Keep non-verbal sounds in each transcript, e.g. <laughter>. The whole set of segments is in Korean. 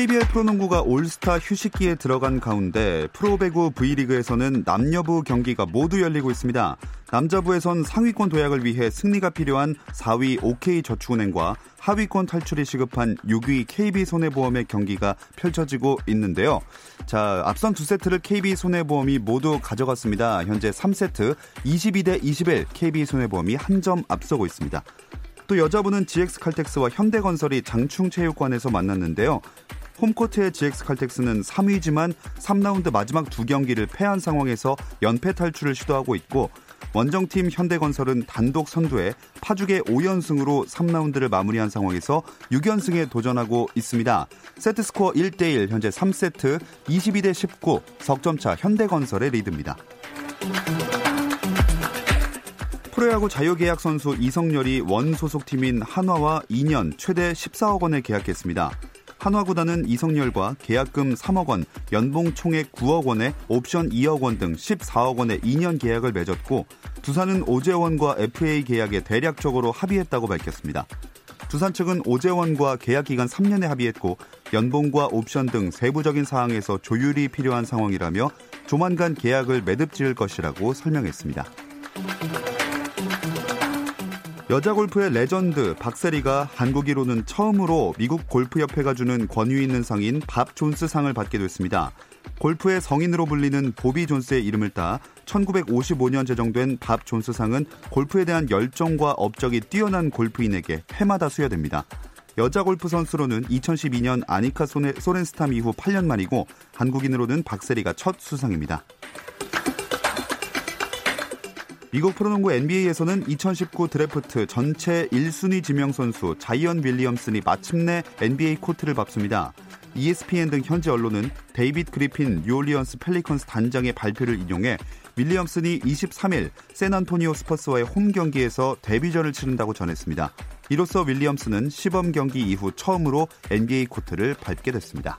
KBL 프로농구가 올스타 휴식기에 들어간 가운데 프로배구 V리그에서는 남녀부 경기가 모두 열리고 있습니다. 남자부에선 상위권 도약을 위해 승리가 필요한 4위 OK저축은행과 하위권 탈출이 시급한 6위 KB손해보험의 경기가 펼쳐지고 있는데요. 자, 앞선 두 세트를 KB손해보험이 모두 가져갔습니다. 현재 3세트 22대 21 KB손해보험이 한 점 앞서고 있습니다. 또 여자부는 GX칼텍스와 현대건설이 장충체육관에서 만났는데요. 홈코트의 GX칼텍스는 3위지만 3라운드 마지막 두 경기를 패한 상황에서 연패 탈출을 시도하고 있고 원정팀 현대건설은 단독 선두에 파죽의 5연승으로 3라운드를 마무리한 상황에서 6연승에 도전하고 있습니다. 세트스코어 1대1 현재 3세트 22대 19 석점차 현대건설의 리드입니다. 프로야구 자유계약 선수 이성열이 원 소속팀인 한화와 2년 최대 14억 원에 계약했습니다. 한화구단은 이성열과 계약금 3억 원, 연봉 총액 9억 원에 옵션 2억 원 등 14억 원의 2년 계약을 맺었고 두산은 오재원과 FA 계약에 대략적으로 합의했다고 밝혔습니다. 두산 측은 오재원과 계약 기간 3년에 합의했고 연봉과 옵션 등 세부적인 사항에서 조율이 필요한 상황이라며 조만간 계약을 매듭 지을 것이라고 설명했습니다. 여자 골프의 레전드 박세리가 한국인으로는 처음으로 미국 골프협회가 주는 권위 있는 상인 밥 존스 상을 받게 됐습니다. 골프의 성인으로 불리는 보비 존스의 이름을 따 1955년 제정된 밥 존스 상은 골프에 대한 열정과 업적이 뛰어난 골프인에게 해마다 수여됩니다. 여자 골프 선수로는 2012년 아니카 소렌스탐 이후 8년 만이고 한국인으로는 박세리가 첫 수상입니다. 미국 프로농구 NBA에서는 2019 드래프트 전체 1순위 지명 선수 자이언 윌리엄슨이 마침내 NBA 코트를 밟습니다. ESPN 등 현지 언론은 데이빗 그리핀 뉴올리언스 펠리컨스 단장의 발표를 인용해 윌리엄슨이 23일 샌안토니오 스퍼스와의 홈 경기에서 데뷔전을 치른다고 전했습니다. 이로써 윌리엄슨은 시범 경기 이후 처음으로 NBA 코트를 밟게 됐습니다.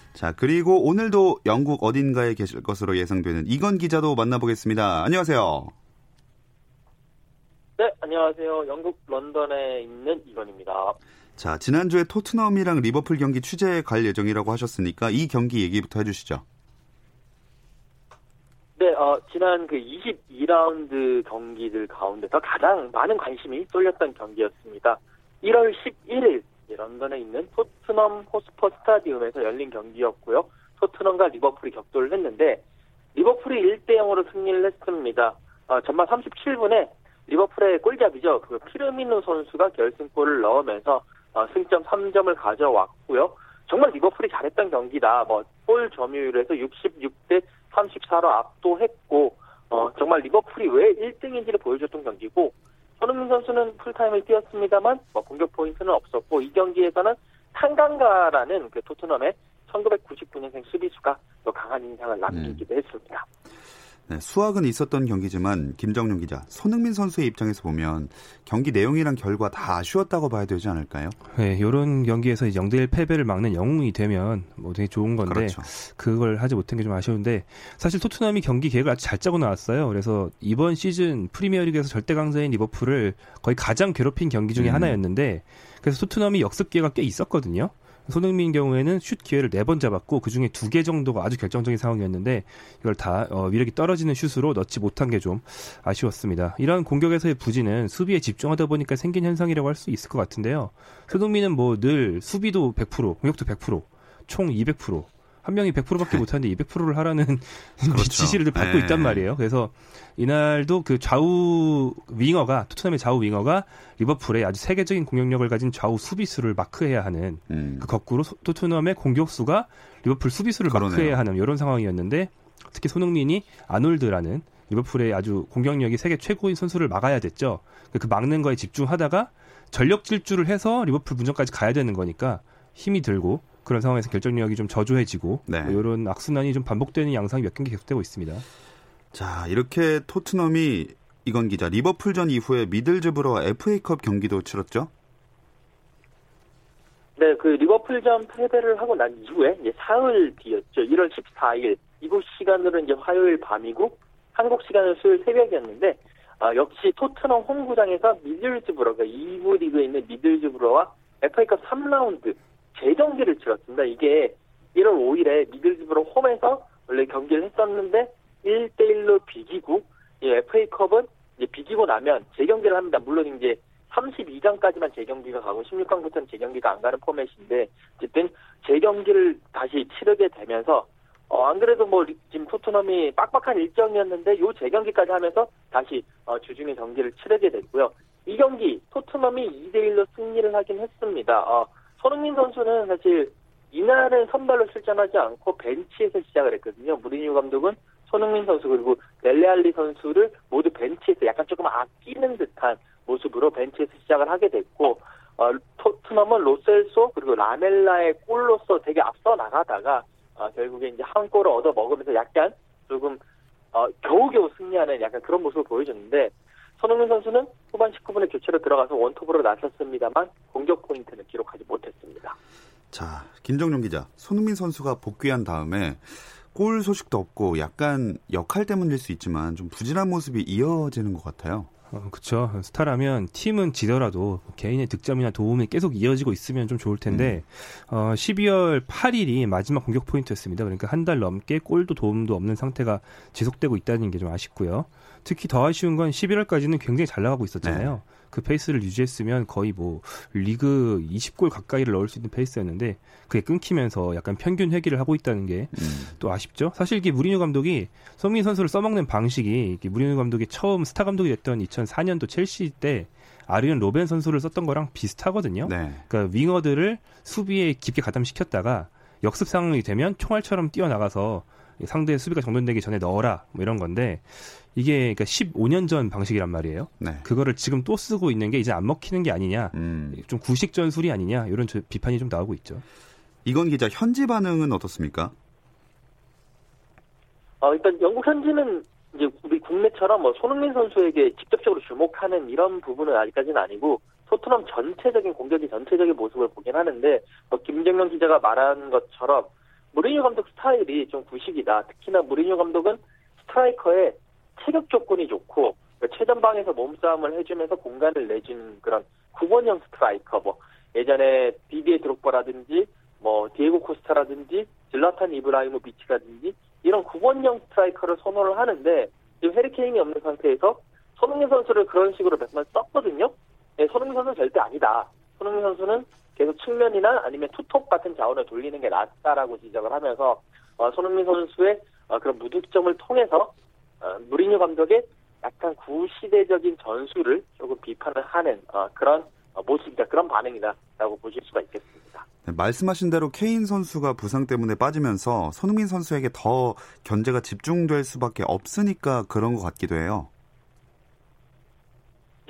자, 그리고 오늘도 영국 어딘가에 계실 것으로 예상되는 이건 기자도 만나보겠습니다. 안녕하세요. 네, 안녕하세요. 영국 런던에 있는 이건입니다. 자, 지난주에 토트넘이랑 리버풀 경기 취재에 갈 예정이라고 하셨으니까 이 경기 얘기부터 해주시죠. 네, 어, 지난 그 22라운드 경기들 가운데서 가장 많은 관심이 쏠렸던 경기였습니다. 1월 11일 런던에 있는 토트넘 호스퍼 스타디움에서 열린 경기였고요. 토트넘과 리버풀이 격돌을 했는데 리버풀이 1대 0으로 승리를 했습니다. 어, 전반 37분에 리버풀의 골잡이죠. 그 피르미누 선수가 결승골을 넣으면서 어, 승점 3점을 가져왔고요. 정말 리버풀이 잘했던 경기다. 뭐 골 점유율에서 66대 34로 압도했고 어, 정말 리버풀이 왜 1등인지를 보여줬던 경기고 손흥민 선수는 풀타임을 뛰었습니다만 뭐 공격 포인트는 없었고 이 경기에서는 탄강가라는 그 토트넘의 1999년생 수비수가 더 강한 인상을 남기기도 음. 했습니다. 네, 수학은 있었던 경기지만 김정용 기자, 손흥민 선수의 입장에서 보면 경기 내용이랑 결과 다 아쉬웠다고 봐야 되지 않을까요? 네, 이런 경기에서 0대1 패배를 막는 영웅이 되면 뭐 되게 좋은 건데 그렇죠. 그걸 하지 못한 게 좀 아쉬운데 사실 토트넘이 경기 계획을 아주 잘 짜고 나왔어요. 그래서 이번 시즌 프리미어리그에서 절대 강자인 리버풀을 거의 가장 괴롭힌 경기 중에 음. 하나였는데 그래서 토트넘이 역습 기회가 꽤 있었거든요. 손흥민 경우에는 슛 기회를 네 번 잡았고 그 중에 두 개 정도가 아주 결정적인 상황이었는데 이걸 다 어, 위력이 떨어지는 슛으로 넣지 못한 게 좀 아쉬웠습니다. 이런 공격에서의 부진은 수비에 집중하다 보니까 생긴 현상이라고 할 수 있을 것 같은데요. 손흥민은 뭐 늘 수비도 100%, 공격도 100%, 총 200%, 한 명이 100%밖에 못하는데 200%를 하라는 <laughs> 그렇죠. 지시를 받고 네. 있단 말이에요. 그래서 이날도 그 좌우 윙어가 토트넘의 좌우 윙어가 리버풀의 아주 세계적인 공격력을 가진 좌우 수비수를 마크해야 하는 음. 그 거꾸로 토트넘의 공격수가 리버풀 수비수를 그러네요. 마크해야 하는 이런 상황이었는데 특히 손흥민이 아놀드라는 리버풀의 아주 공격력이 세계 최고인 선수를 막아야 됐죠. 그 막는 거에 집중하다가 전력 질주를 해서 리버풀 문전까지 가야 되는 거니까 힘이 들고 그런 상황에서 결정력이 좀 저조해지고 네. 뭐 이런 악순환이 좀 반복되는 양상이 몇 경기 계속되고 있습니다. 자 이렇게 토트넘이 이건 기자 리버풀전 이후에 미들즈브러 FA컵 경기도 치렀죠? 네, 그 리버풀전 패배를 하고 난 이후에 이제 사흘 뒤였죠. 1월 14일 이곳 시간으로 이제 화요일 밤이고 한국 시간은 수요일 새벽이었는데 아, 역시 토트넘 홈구장에서 미들즈브러가 2부 리그에 있는 미들즈브러와 FA컵 3라운드 재경기를 치렀습니다. 이게 1월 5일에 미들즈브로 홈에서 원래 경기를 했었는데 1대1로 비기고 이 FA컵은 이제 비기고 나면 재경기를 합니다. 물론 이제 32강까지만 재경기가 가고 16강부터는 재경기가 안 가는 포맷인데 어쨌든 재경기를 다시 치르게 되면서 어, 안 그래도 뭐 지금 토트넘이 빡빡한 일정이었는데 요 재경기까지 하면서 다시 어, 주중에 경기를 치르게 됐고요. 이 경기 토트넘이 2대 1로 승리를 하긴 했습니다. 어, 손흥민 선수는 사실 이날은 선발로 출전하지 않고 벤치에서 시작을 했거든요. 무리뉴 감독은 손흥민 선수 그리고 넬레알리 선수를 모두 벤치에서 약간 조금 아끼는 듯한 모습으로 벤치에서 시작을 하게 됐고 어, 토트넘은 로셀소 그리고 라멜라의 골로서 되게 앞서 나가다가 어, 결국에 이제 한 골을 얻어 먹으면서 약간 조금 어, 겨우겨우 승리하는 약간 그런 모습을 보여줬는데 손흥민 선수는 후반 19분에 교체로 들어가서 원톱으로 나섰습니다만 공격 포인트는 기록하지 못했습니다. 자, 김정용 기자. 손흥민 선수가 복귀한 다음에 골 소식도 없고 약간 역할 때문일 수 있지만 좀 부진한 모습이 이어지는 것 같아요. 어, 그렇죠. 스타라면 팀은 지더라도 개인의 득점이나 도움이 계속 이어지고 있으면 좀 좋을 텐데 음. 어, 12월 8일이 마지막 공격 포인트였습니다. 그러니까 한 달 넘게 골도 도움도 없는 상태가 지속되고 있다는 게 좀 아쉽고요. 특히 더 아쉬운 건 11월까지는 굉장히 잘 나가고 있었잖아요. 네. 그 페이스를 유지했으면 거의 뭐 리그 20골 가까이를 넣을 수 있는 페이스였는데 그게 끊기면서 약간 평균 회귀를 하고 있다는 게또 음. 아쉽죠. 사실 이게 무리뉴 감독이 손흥민 선수를 써먹는 방식이 무리뉴 감독이 처음 스타 감독이 됐던 2004년도 첼시 때 아리언 로벤 선수를 썼던 거랑 비슷하거든요. 네. 그러니까 윙어들을 수비에 깊게 가담시켰다가 역습 상황이 되면 총알처럼 뛰어나가서 상대 수비가 정돈되기 전에 넣어라 뭐 이런 건데 이게 그러니까 15년 전 방식이란 말이에요. 네. 그거를 지금 또 쓰고 있는 게 이제 안 먹히는 게 아니냐, 음. 좀 구식 전술이 아니냐 이런 비판이 좀 나오고 있죠. 이건 기자 현지 반응은 어떻습니까? 어, 일단 영국 현지는 이제 우리 국내처럼 뭐 손흥민 선수에게 직접적으로 주목하는 이런 부분은 아직까지는 아니고 토트넘 전체적인 공격이 전체적인 모습을 보긴 하는데 뭐 김정용 기자가 말한 것처럼 무리뉴 감독 스타일이 좀 구식이다. 특히나 무리뉴 감독은 스트라이커의 체격 조건이 좋고 최전방에서 몸싸움을 해주면서 공간을 내주는 그런 9번형 스트라이커 뭐 예전에 디디에 드록바라든지 뭐 디에고 코스타라든지 즐라탄 이브라이모비치라든지 이런 9번형 스트라이커를 선호를 하는데 지금 해리케인이 없는 상태에서 손흥민 선수를 그런 식으로 몇 번 썼거든요. 네, 손흥민 선수는 절대 아니다. 손흥민 선수는 계속 측면이나 아니면 투톱 같은 자원을 돌리는 게 낫다라고 지적을 하면서 어, 손흥민 선수의 어, 그런 무득점을 통해서 어, 무리뉴 감독의 약간 구시대적인 전술을 조금 비판을 하는 어, 그런 어, 모습이다, 그런 반응이다라고 보실 수가 있겠습니다. 네, 말씀하신 대로 케인 선수가 부상 때문에 빠지면서 손흥민 선수에게 더 견제가 집중될 수밖에 없으니까 그런 것 같기도 해요.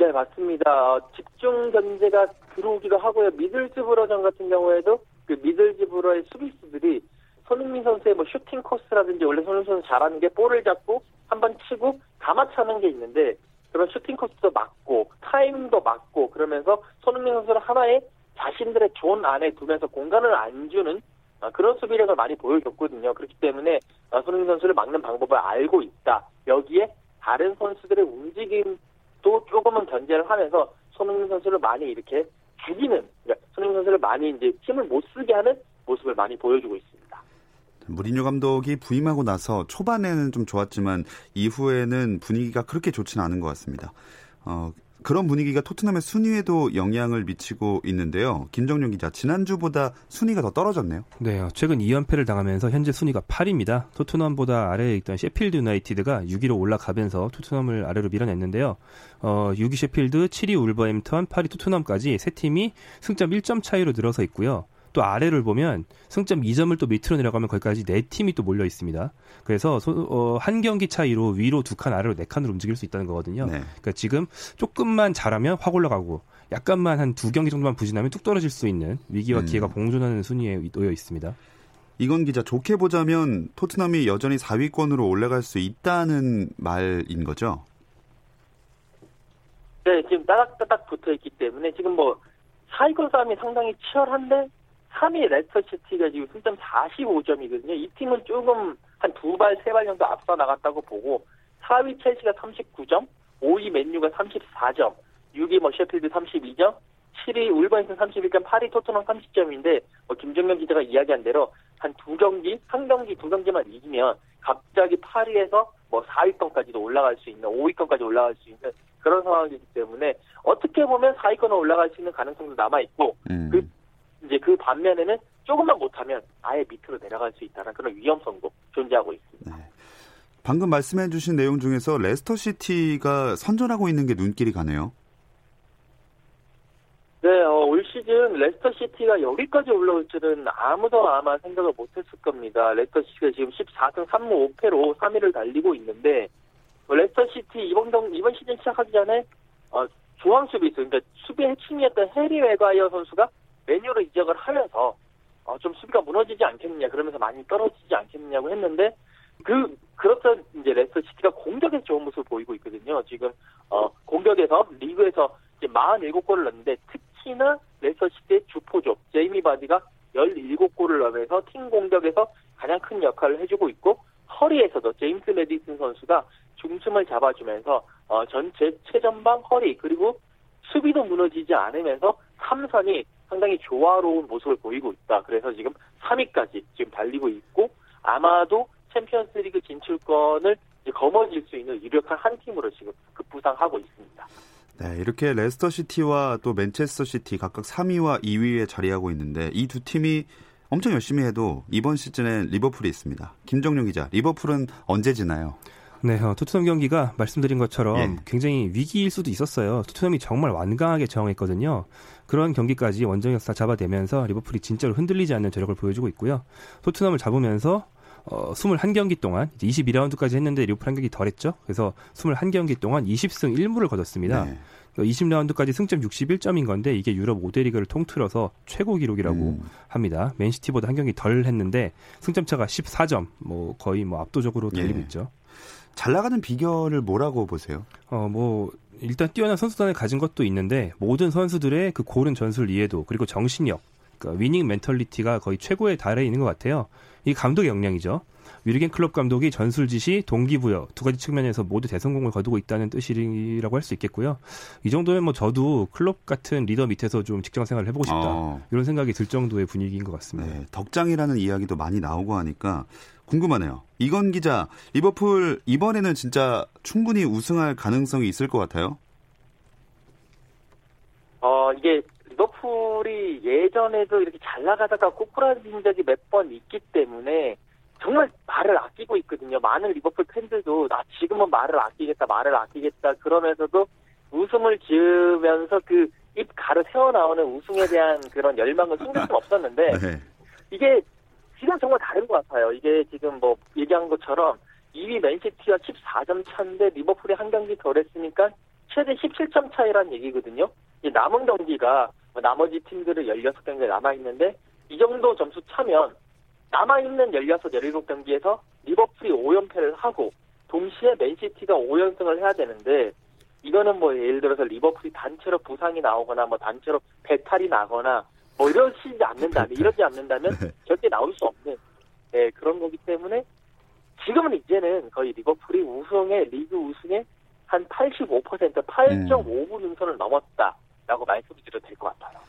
네, 맞습니다. 집중 견제가 들어오기도 하고요. 미들즈브러전 같은 경우에도 그 미들즈브러의 수비수들이 손흥민 선수의 뭐 슈팅 코스라든지 원래 손흥민 선수 잘하는 게 볼을 잡고 한 번 치고 감아차는 게 있는데 그런 슈팅 코스도 막고 타이밍도 막고 그러면서 손흥민 선수를 하나의 자신들의 존 안에 두면서 공간을 안 주는 아, 그런 수비력을 많이 보여줬거든요. 그렇기 때문에 아, 손흥민 선수를 막는 방법을 알고 있다. 여기에 다른 선수들의 움직임 도 조금은 견제를 하면서 손흥민 선수를 많이 이렇게 죽이는, 그러니까 손흥민 선수를 많이 이제 힘을 못 쓰게 하는 모습을 많이 보여주고 있습니다. 무리뉴 감독이 부임하고 나서 초반에는 좀 좋았지만 이후에는 분위기가 그렇게 좋지는 않은 것 같습니다. 어, 그런 분위기가 토트넘의 순위에도 영향을 미치고 있는데요. 김정용 기자, 지난주보다 순위가 더 떨어졌네요. 네, 최근 2연패를 당하면서 현재 순위가 8입니다. 토트넘보다 아래에 있던 셰필드 유나이티드가 6위로 올라가면서 토트넘을 아래로 밀어냈는데요. 어, 6위 셰필드, 7위 울버햄턴, 8위 토트넘까지 세 팀이 승점 1점 차이로 늘어서 있고요. 또 아래를 보면 승점 2점을 또 밑으로 내려가면 거기까지 네 팀이 또 몰려 있습니다. 그래서 소, 어, 한 경기 차이로 위로 두 칸 아래로 네 칸으로 움직일 수 있다는 거거든요. 네. 그러니까 지금 조금만 잘하면 확 올라가고 약간만 한 두 경기 정도만 부진하면 뚝 떨어질 수 있는 위기와 음. 기회가 공존하는 순위에 놓여 있습니다. 이건 기자 좋게 보자면 토트넘이 여전히 4위권으로 올라갈 수 있다는 말인 거죠? 네, 지금 따닥따닥 붙어 있기 때문에 지금 뭐 4위권 싸움이 상당히 치열한데 3위 레스터시티가 지금 승점 45점이거든요. 이 팀은 조금 한 두 발, 세 발 정도 앞서 나갔다고 보고 4위 첼시가 39점, 5위 맨유가 34점, 6위 뭐 셰필드 32점, 7위 울버햄튼 31점, 8위 토트넘 30점인데 뭐 김정면 기자가 이야기한 대로 한 두 경기, 한 경기, 두 경기만 이기면 갑자기 8위에서 뭐 4위권까지도 올라갈 수 있는, 5위권까지 올라갈 수 있는 그런 상황이기 때문에 어떻게 보면 4위권으로 올라갈 수 있는 가능성도 남아 있고 음. 그 이제 그 반면에는 조금만 못하면 아예 밑으로 내려갈 수 있다는 그런 위험성도 존재하고 있습니다. 네. 방금 말씀해 주신 내용 중에서 레스터 시티가 선전하고 있는 게 눈길이 가네요. 네, 어, 올 시즌 레스터 시티가 여기까지 올라올 줄은 아무도 아마 생각을 못했을 겁니다. 레스터 시티가 지금 14승 3무 5패로 3위를 달리고 있는데 어, 레스터 시티 이번 경 이번 시즌 시작하기 전에 어, 중앙 수비수 그러니까 수비의 핵심이었던 해리 매과이어 선수가 맨유로 이적을 하면서 어, 좀 수비가 무너지지 않겠느냐 그러면서 많이 떨어지지 않겠느냐고 했는데 그 그렇던 이제 레스터 시티가 공격에 좋은 모습을 보이고 있거든요. 지금 어 공격에서 리그에서 이제 47골을 넣는데 특히나 레스터 시티의 주포죠 제이미 바디가 17골을 넣으면서 팀 공격에서 가장 큰 역할을 해주고 있고 허리에서도 제임스 메디슨 선수가 중심을 잡아주면서 어 전체 최전방 허리 그리고 수비도 무너지지 않으면서 삼선이 상당히 조화로운 모습을 보이고 있다. 그래서 지금 3위까지 지금 달리고 있고 아마도 챔피언스리그 진출권을 거머쥘 수 있는 유력한 한 팀으로 지금 급부상하고 있습니다. 네, 이렇게 레스터 시티와 또 맨체스터 시티 각각 3위와 2위에 자리하고 있는데 이 두 팀이 엄청 열심히 해도 이번 시즌에 리버풀이 있습니다. 김정용 기자, 리버풀은 언제 지나요? 네, 어, 토트넘 경기가 말씀드린 것처럼 예. 굉장히 위기일 수도 있었어요. 토트넘이 정말 완강하게 저항했거든요. 그런 경기까지 원정 역사 잡아내면서 리버풀이 진짜로 흔들리지 않는 저력을 보여주고 있고요. 토트넘을 잡으면서 어, 21경기 동안 22라운드까지 했는데 리버풀 한 경기 덜 했죠. 그래서 21경기 동안 20승 1무를 거뒀습니다. 네. 20라운드까지 승점 61점인 건데 이게 유럽 5대 리그를 통틀어서 최고 기록이라고 음. 합니다. 맨시티보다 한 경기 덜 했는데 승점 차가 14점, 뭐 거의 뭐 압도적으로 달리고 예. 있죠. 잘 나가는 비결을 뭐라고 보세요? 어, 뭐 일단 뛰어난 선수단을 가진 것도 있는데 모든 선수들의 그 고른 전술 이해도 그리고 정신력, 그러니까 winning mentality가 거의 최고에 달해 있는 것 같아요. 이 감독의 역량이죠. 위르겐 클롭 감독이 전술 지시, 동기부여 두 가지 측면에서 모두 대성공을 거두고 있다는 뜻이라고 할 수 있겠고요. 이 정도면 뭐 저도 클롭 같은 리더 밑에서 좀 직장 생활을 해보고 싶다 어. 이런 생각이 들 정도의 분위기인 것 같습니다. 네, 덕장이라는 이야기도 많이 나오고 하니까 궁금하네요. 이건 기자, 리버풀 이번에는 진짜 충분히 우승할 가능성이 있을 것 같아요. 어, 이게 리버풀이 예전에도 이렇게 잘 나가다가 꼬꾸라진 적이 몇 번 있기 때문에 정말 말을 아끼고 있거든요. 많은 리버풀 팬들도 나 지금은 말을 아끼겠다, 말을 아끼겠다 그러면서도 웃음을 지으면서 그 입 가르 새어 나오는 우승에 대한 그런 열망을 숨길 수 없었는데 <laughs> 네. 이게 지금 정말 다른 것 같아요. 이게 지금 뭐 얘기한 것처럼 2위 맨시티와 14점 차인데 리버풀이 한 경기 덜 했으니까 최대 17점 차이란 얘기거든요. 남은 경기가 뭐 나머지 팀들은 16경기가 남아있는데 이 정도 점수 차면 남아있는 16, 17경기에서 리버풀이 5연패를 하고 동시에 맨시티가 5연승을 해야 되는데 이거는 뭐 예를 들어서 리버풀이 단체로 부상이 나오거나 뭐 단체로 배탈이 나거나 뭐 이러시지 않는다면 이러지 않는다면 네. 절대 나올 수 없는 네, 그런 거기 때문에 지금은 이제는 거의 리버풀이 우승에 리그 우승에 한 85% 8.5분 능선을 넘었다라고 말씀드려도 될 것 같아요.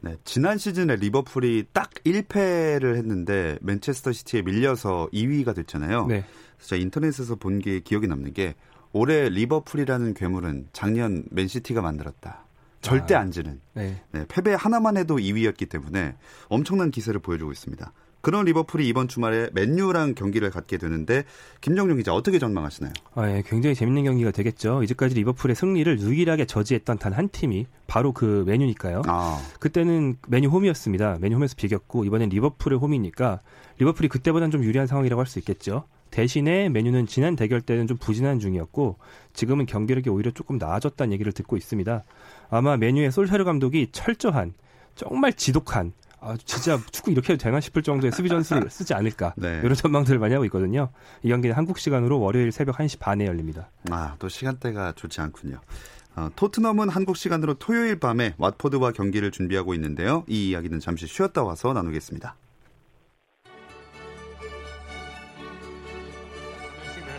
네, 지난 시즌에 리버풀이 딱 1패를 했는데 맨체스터 시티에 밀려서 2위가 됐잖아요. 네. 제가 인터넷에서 본 게 기억이 남는 게 올해 리버풀이라는 괴물은 작년 맨시티가 만들었다. 절대 아, 안 지는. 네. 네, 패배 하나만 해도 2위였기 때문에 엄청난 기세를 보여주고 있습니다. 그런 리버풀이 이번 주말에 맨유랑 경기를 갖게 되는데 김정용 기자 어떻게 전망하시나요? 아, 예, 굉장히 재밌는 경기가 되겠죠. 이제까지 리버풀의 승리를 유일하게 저지했던 단 한 팀이 바로 그 맨유니까요. 아. 그때는 맨유 홈이었습니다. 맨유 홈에서 비겼고 이번엔 리버풀의 홈이니까 리버풀이 그때보다는 좀 유리한 상황이라고 할 수 있겠죠. 대신에 메뉴는 지난 대결 때는 좀 부진한 중이었고 지금은 경기력이 오히려 조금 나아졌다는 얘기를 듣고 있습니다. 아마 메뉴의 솔샤르 감독이 철저한 정말 지독한 아, 진짜 축구 이렇게 해도 되나 싶을 정도의 수비 전술을 <laughs> 쓰지 않을까 네. 이런 전망들을 많이 하고 있거든요. 이 경기는 한국 시간으로 월요일 새벽 1시 반에 열립니다. 아, 또 시간대가 좋지 않군요. 어, 토트넘은 한국 시간으로 토요일 밤에 왓포드와 경기를 준비하고 있는데요. 이 이야기는 잠시 쉬었다 와서 나누겠습니다.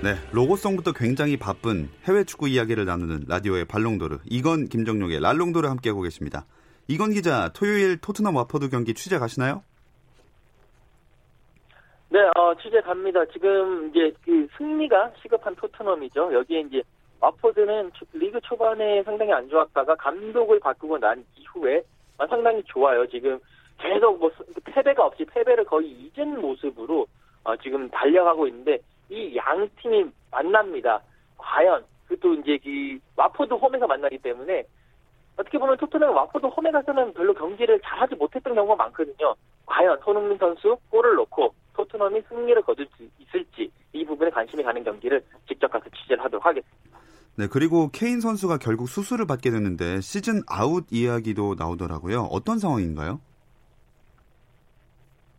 네, 로고송부터 굉장히 바쁜 해외 축구 이야기를 나누는 라디오의 발롱도르 이건 김정용의 랄롱도르 함께하고 계십니다. 이건 기자 토요일 토트넘 와퍼드 경기 취재 가시나요? 네, 어, 취재 갑니다. 지금 이제 그 승리가 시급한 토트넘이죠. 여기에 이제 와퍼드는 리그 초반에 상당히 안 좋았다가 감독을 바꾸고 난 이후에 상당히 좋아요. 지금 계속 뭐 패배가 없이 패배를 거의 잊은 모습으로 어, 지금 달려가고 있는데 이 양 팀이 만납니다. 과연 그 또 이제 그 와포드 홈에서 만나기 때문에 어떻게 보면 토트넘 와포드 홈에 가서는 별로 경기를 잘하지 못했던 경우가 많거든요. 과연 손흥민 선수 골을 넣고 토트넘이 승리를 거둘 수 있을지 이 부분에 관심이 가는 경기를 직접 가서 취재를 하도록 하겠습니다. 네, 그리고 케인 선수가 결국 수술을 받게 됐는데 시즌 아웃 이야기도 나오더라고요. 어떤 상황인가요?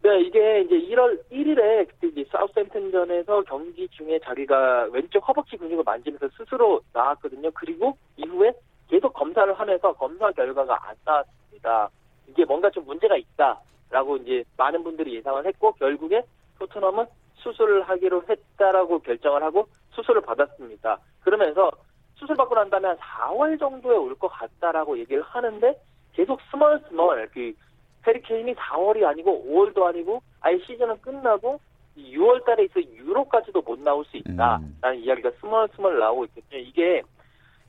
네, 이게 이제 1월 1일에 그때 이제 사우스햄튼전에서 경기 중에 자기가 왼쪽 허벅지 근육을 만지면서 스스로 나왔거든요. 그리고 이후에 계속 검사를 하면서 검사 결과가 안 나왔습니다. 이게 뭔가 좀 문제가 있다라고 이제 많은 분들이 예상을 했고 결국에 토트넘은 수술을 하기로 했다라고 결정을 하고 수술을 받았습니다. 그러면서 수술 받고 난 다음에 한 4월 정도에 올 것 같다라고 얘기를 하는데 계속 스멀 스멀 그 해리케인이 4월이 아니고 5월도 아니고 아예 시즌은 끝나고 6월 달에 있어 유로까지도 못 나올 수 있다라는 음. 이야기가 스멀스멀 나오고 있거든요. 이게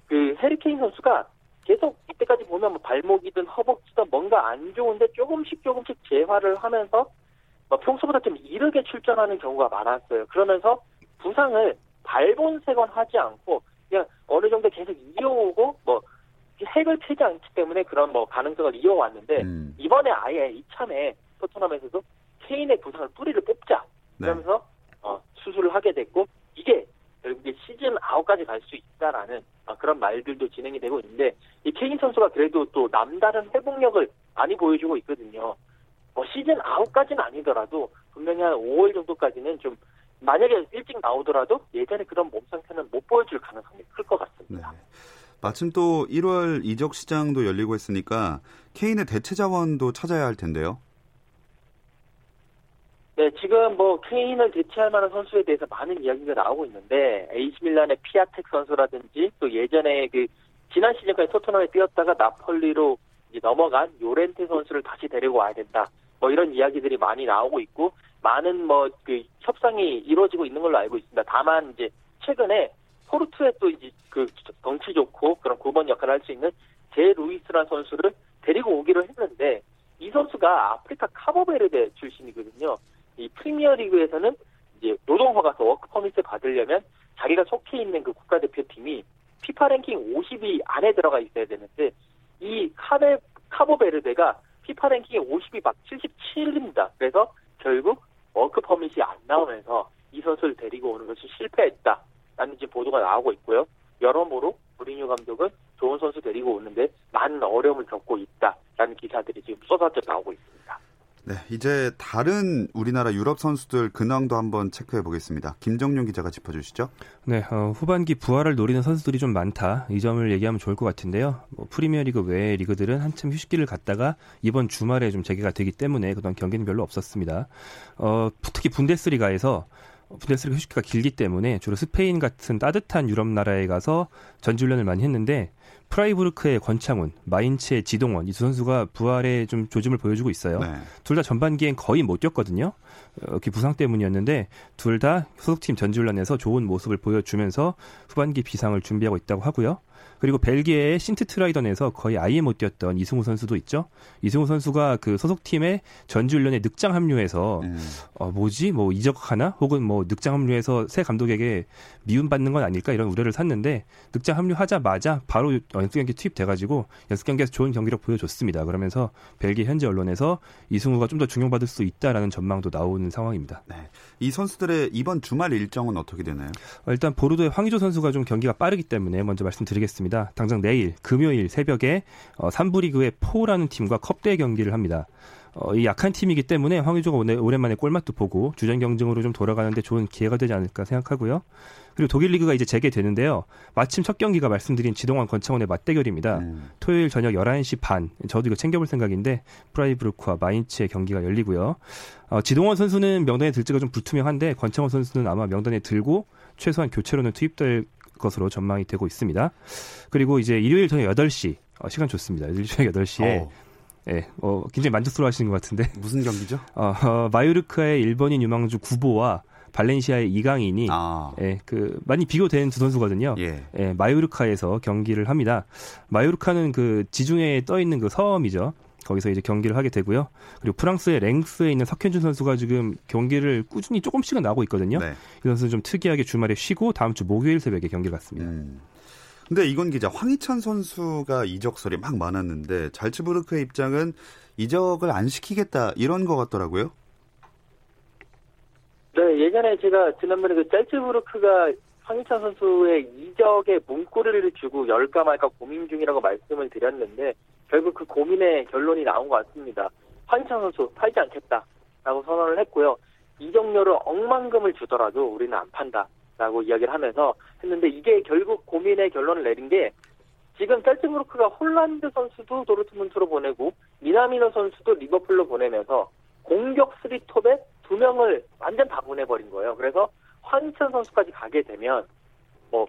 그 해리케인 선수가 계속 이때까지 보면 뭐 발목이든 허벅지든 뭔가 안 좋은데 조금씩 조금씩 재활을 하면서 뭐 평소보다 좀 이르게 출전하는 경우가 많았어요. 그러면서 부상을 발본색원 하지 않고 그냥 어느 정도 계속 이어오고 뭐 핵을 펴지 않기 때문에 그런 뭐 가능성을 이어왔는데 음. 이번에 아예 이참에 토트넘에서도 케인의 부상을 뿌리를 뽑자 그러면서 네. 어, 수술을 하게 됐고 이게 결국에 시즌 아웃까지 갈 수 있다라는 어, 그런 말들도 진행이 되고 있는데 이 케인 선수가 그래도 또 남다른 회복력을 많이 보여주고 있거든요. 뭐 시즌 아웃까지는 아니더라도 분명히 한 5월 정도까지는 좀 만약에 일찍 나오더라도 예전에 그런 몸 상태는 못 보여줄 가능성이 클 것 같습니다. 네. 마침 또 1월 이적 시장도 열리고 했으니까 케인의 대체 자원도 찾아야 할 텐데요. 네, 지금 뭐 케인을 대체할 만한 선수에 대해서 많은 이야기가 나오고 있는데 에이시 밀란의 피아텍 선수라든지 또 예전에 그 지난 시즌까지 토트넘에 뛰었다가 나폴리로 넘어간 요렌테 선수를 다시 데리고 와야 된다. 뭐 이런 이야기들이 많이 나오고 있고 많은 뭐 그 협상이 이루어지고 있는 걸로 알고 있습니다. 다만 이제 최근에 포르투에 또 이제 그 덩치 좋고 그런 9번 역할을 할 수 있는 제 루이스라는 선수를 데리고 오기로 했는데 이 선수가 아프리카 카보베르데 출신이거든요. 이 프리미어 리그에서는 이제 노동 허가서 워크 퍼밋을 받으려면 자기가 속해 있는 그 국가대표팀이 피파 랭킹 50위 안에 들어가 있어야 되는데 이 카베 카보베르데가 피파 랭킹 50위 밖 77위입니다. 그래서 결국 워크 퍼밋이 안 나오면서 이 선수를 데리고 오는 것이 실패했다라는 지금 보도가 나오고 있고요. 여러모로 무리뉴 감독은 좋은 선수 데리고 오는데 많은 어려움을 겪고 있다라는 기사들이 지금 쏟아져 나오고 있습니다. 네, 이제 다른 우리나라 유럽 선수들 근황도 한번 체크해 보겠습니다. 김정용 기자가 짚어주시죠. 네, 어, 후반기 부활을 노리는 선수들이 좀 많다. 이 점을 얘기하면 좋을 것 같은데요. 뭐 프리미어리그 외의 리그들은 한참 휴식기를 갖다가 이번 주말에 좀 재개가 되기 때문에 그동안 경기는 별로 없었습니다. 어, 특히 분데스리가에서 분데스리가 휴식기가 길기 때문에 주로 스페인 같은 따뜻한 유럽 나라에 가서 전지훈련을 많이 했는데 프라이부르크의 권창훈, 마인츠의 지동원 이 두 선수가 부활에 좀 조짐을 보여주고 있어요. 네. 둘다 전반기엔 거의 못 뛰었거든요. 어, 부상 때문이었는데 둘 다 소속팀 전지훈련에서 좋은 모습을 보여주면서 후반기 비상을 준비하고 있다고 하고요. 그리고 벨기에의 신트 트라이던에서 거의 아예 못 뛰었던 이승우 선수도 있죠. 이승우 선수가 그 소속팀의 전지훈련에 늑장 합류해서 음. 어 뭐지 뭐 이적하나 혹은 뭐 늑장 합류해서 새 감독에게 미움받는 건 아닐까 이런 우려를 샀는데 늑장 합류하자마자 바로 연습 경기 투입돼가지고 연습 경기에서 좋은 경기력 보여줬습니다. 그러면서 벨기에 현지 언론에서 이승우가 좀 더 중용받을 수 있다라는 전망도 나오는 상황입니다. 네. 이 선수들의 이번 주말 일정은 어떻게 되나요? 어, 일단 보르도의 황희조 선수가 좀 경기가 빠르기 때문에 먼저 말씀드리겠습니다. 당장 내일 금요일 새벽에 어, 3부 리그의 포라는 팀과 컵대회 경기를 합니다. 어, 이 약한 팀이기 때문에 황의조가 오랜만에 골맛도 보고 주전 경쟁으로 좀 돌아가는데 좋은 기회가 되지 않을까 생각하고요. 그리고 독일 리그가 이제 재개되는데요. 마침 첫 경기가 말씀드린 지동원 권창훈의 맞대결입니다. 음. 토요일 저녁 11시 반. 저도 이거 챙겨볼 생각인데 프라이부르크와 마인츠의 경기가 열리고요. 어, 지동원 선수는 명단에 들지가 좀 불투명한데 권창훈 선수는 아마 명단에 들고 최소한 교체로는 투입될 것으로 전망이 되고 있습니다. 그리고 이제 일요일 저녁 8시 어, 시간 좋습니다. 일요일 저녁 8시에 어. 예, 어, 굉장히 만족스러워 하시는 것 같은데. 무슨 경기죠? <laughs> 어, 어, 마요르크의 일본인 유망주 구보와 발렌시아의 이강인이 아. 예, 그 많이 비교된 두 선수거든요. 예. 예, 마요르카에서 경기를 합니다. 마요르카는 그 지중해에 떠 있는 그 섬이죠. 거기서 이제 경기를 하게 되고요. 그리고 프랑스의 랭스에 있는 석현준 선수가 지금 경기를 꾸준히 조금씩은 나오고 있거든요. 네. 이 선수는 좀 특이하게 주말에 쉬고 다음 주 목요일 새벽에 경기를 갖습니다. 음. 근데 이건 기자 황희찬 선수가 이적 소리 막 많았는데 잘츠부르크의 입장은 이적을 안 시키겠다 이런 것 같더라고요. 네, 예전에 제가 지난번에 그 짤츠부르크가 황희찬 선수의 이적에 문구리를 주고 열까 말까 고민 중이라고 말씀을 드렸는데 결국 그 고민의 결론이 나온 것 같습니다. 황희찬 선수 팔지 않겠다라고 선언을 했고요. 이적료를 억만금을 주더라도 우리는 안 판다. 라고 이야기를 하면서 했는데 이게 결국 고민의 결론을 내린 게 지금 셀츠부르크가 홀란드 선수도 도르트문트로 보내고 미나미노 선수도 리버풀로 보내면서 공격 3톱에 두 명을 완전 다 보내버린 거예요. 그래서 황희찬 선수까지 가게 되면 뭐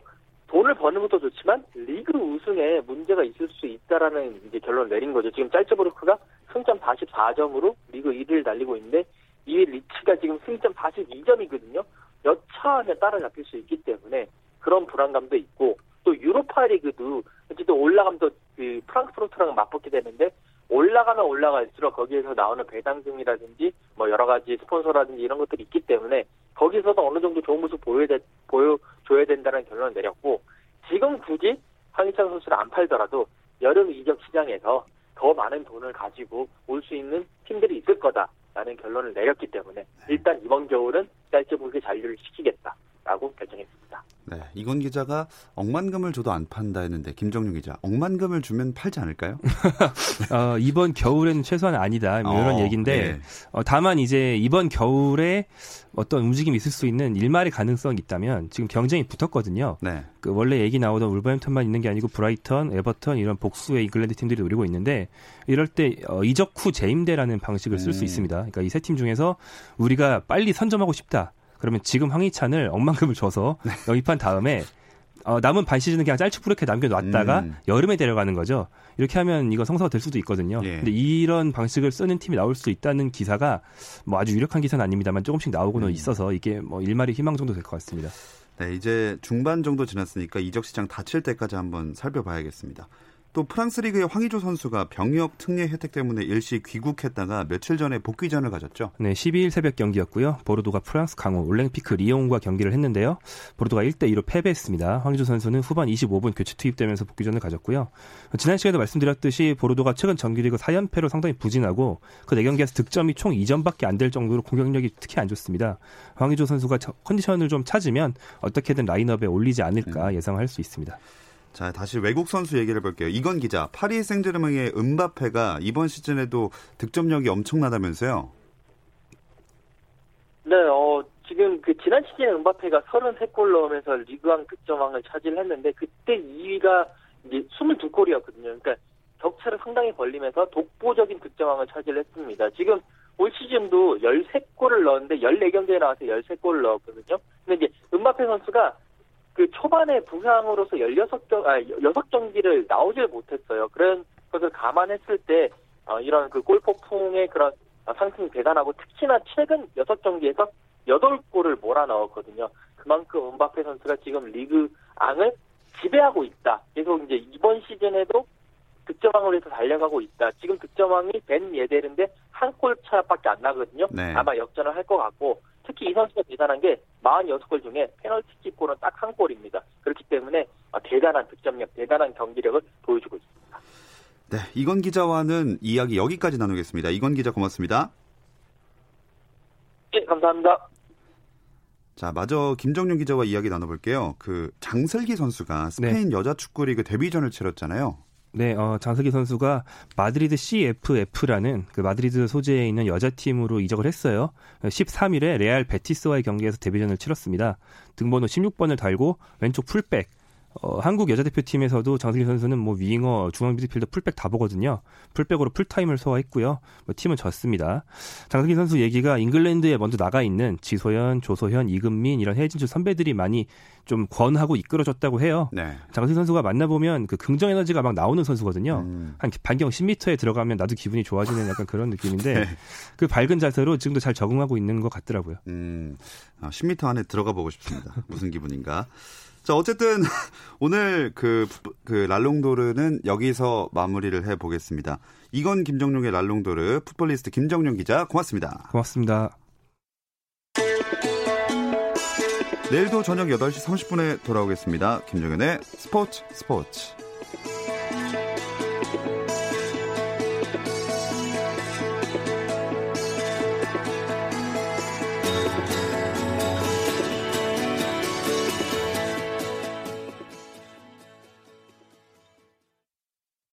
돈을 버는 것도 좋지만 리그 우승에 문제가 있을 수 있다라는 이제 결론을 내린 거죠. 지금 짤츠부르크가 승점 44점으로 리그 1위를 달리고 있는데 이 리치가 지금 승점 42점이거든요. 몇 차 안에 따라잡힐 수 있기 때문에 그런 불안감도 있고 또 유로파 리그도 어쨌든 올라가면 또그 프랑크푸르트랑 맞붙게 되는데 올라가면 올라갈수록 거기에서 나오는 배당금이라든지 뭐 여러 가지 스폰서라든지 이런 것들이 있기 때문에 거기서도 어느 정도 좋은 모습 보여 보여줘야 된다는 결론을 내렸고 지금 굳이 황희찬 선수를 안 팔더라도 여름 이적 시장에서 더 많은 돈을 가지고 올 수 있는 팀들이 있을 거다라는 결론을 내렸기 때문에 일단 이번 겨울은 잘츠부르크에 잔류를 시키겠다라고 결정했습니다. 네, 이건 기자가 억만금을 줘도 안 판다 했는데 김정용 기자 억만금을 주면 팔지 않을까요? <laughs> 어, 이번 겨울에는 최소한 아니다 뭐 이런 어, 얘기인데 네. 어, 다만 이제 이번 겨울에 어떤 움직임이 있을 수 있는 일말의 가능성이 있다면 지금 경쟁이 붙었거든요. 네. 그 원래 얘기 나오던 울버햄턴만 있는 게 아니고 브라이턴, 에버턴 이런 복수의 잉글랜드 팀들이 노리고 있는데 이럴 때 어, 이적 후 재임대라는 방식을 쓸수 음. 있습니다. 그러니까 이 세 팀 중에서 우리가 빨리 선점하고 싶다. 그러면 지금 황희찬을 억만금을 줘서 네. 영입한 다음에 어, 남은 반 시즌은 그냥 짤츠부르게 남겨놨다가 음. 여름에 데려가는 거죠. 이렇게 하면 이거 성사가 될 수도 있거든요. 예. 근데 이런 방식을 쓰는 팀이 나올 수 있다는 기사가 뭐 아주 유력한 기사는 아닙니다만 조금씩 나오고는 음. 있어서 이게 뭐 일말의 희망 정도 될 것 같습니다. 네, 이제 중반 정도 지났으니까 이적 시장 닫힐 때까지 한번 살펴봐야겠습니다. 또 프랑스 리그의 황의조 선수가 병역 특례 혜택 때문에 일시 귀국했다가 며칠 전에 복귀전을 가졌죠. 네, 12일 새벽 경기였고요. 보르도가 프랑스 강호 올랭피크 리옹과 경기를 했는데요. 보르도가 1대 2로 패배했습니다. 황의조 선수는 후반 25분 교체 투입되면서 복귀전을 가졌고요. 지난 시간에도 말씀드렸듯이 보르도가 최근 정규리그 4연패로 상당히 부진하고 그 4경기에서 득점이 총 2점밖에 안 될 정도로 공격력이 특히 안 좋습니다. 황의조 선수가 컨디션을 좀 찾으면 어떻게든 라인업에 올리지 않을까 음. 예상할 수 있습니다. 자, 다시 외국 선수 얘기를 해볼게요. 이건 기자, 파리 생제르맹의 은바페가 이번 시즌에도 득점력이 엄청나다면서요? 네, 어, 지금 그 지난 시즌에 은바페가 33골 넣으면서 리그왕 득점왕을 차지했는데 그때 2위가 이제 22골이었거든요. 그러니까 격차를 상당히 벌리면서 독보적인 득점왕을 차지했습니다. 지금 올 시즌도 13골을 넣었는데 14경기에 나와서 13골을 넣었거든요. 근데 이제 은바페 선수가 그 초반에 부상으로서 16경, 아, 6경기를 나오질 못했어요. 그런 것을 감안했을 때, 어, 이런 그 골폭풍의 그런 상승이 대단하고 특히나 최근 6경기에서 8골을 몰아 넣었거든요. 그만큼 은바페 선수가 지금 리그 앙을 지배하고 있다. 계속 이제 이번 시즌에도 득점왕을 위해서 달려가고 있다. 지금 득점왕이 벤 예델인데 한 골 차밖에 안 나거든요. 네. 아마 역전을 할 것 같고 특히 이 선수가 대단한 게 46골 중에 페널티킥골은 딱 한 골입니다. 그렇기 때문에 대단한 득점력, 대단한 경기력을 보여주고 있습니다. 네, 이건 기자와는 이야기 여기까지 나누겠습니다. 이건 기자 고맙습니다. 네, 감사합니다. 자, 마저 김정용 기자와 이야기 나눠볼게요. 그 장슬기 선수가 스페인 네. 여자 축구리그 데뷔전을 치렀잖아요. 네, 어, 장슬기 선수가 마드리드 CFF라는 그 마드리드 소재에 있는 여자팀으로 이적을 했어요. 13일에 레알 베티스와의 경기에서 데뷔전을 치렀습니다. 등번호 16번을 달고 왼쪽 풀백, 어, 한국 여자 대표팀에서도 장슬기 선수는 뭐 윙어, 중앙 미드필더 풀백 다 보거든요. 풀백으로 풀타임을 소화했고요. 뭐 팀은 졌습니다. 장슬기 선수 얘기가 잉글랜드에 먼저 나가 있는 지소연, 조소현, 이금민 이런 해외 진출 선배들이 많이 좀 권하고 이끌어줬다고 해요. 네. 장슬기 선수가 만나보면 그 긍정 에너지가 막 나오는 선수거든요. 음. 한 반경 10m에 들어가면 나도 기분이 좋아지는 약간 그런 느낌인데 <laughs> 네. 그 밝은 자세로 지금도 잘 적응하고 있는 것 같더라고요. 음, 아, 10m 안에 들어가 보고 싶습니다. 무슨 기분인가. 자, 어쨌든 <laughs> 오늘 그, 그 랄롱도르는 여기서 마무리를 해 보겠습니다. 이건 김정룡의 랄롱도르 풋볼리스트 김정룡 기자 고맙습니다. 고맙습니다. 내일도 저녁 8시 30분에 돌아오겠습니다. 김정현의 스포츠 스포츠.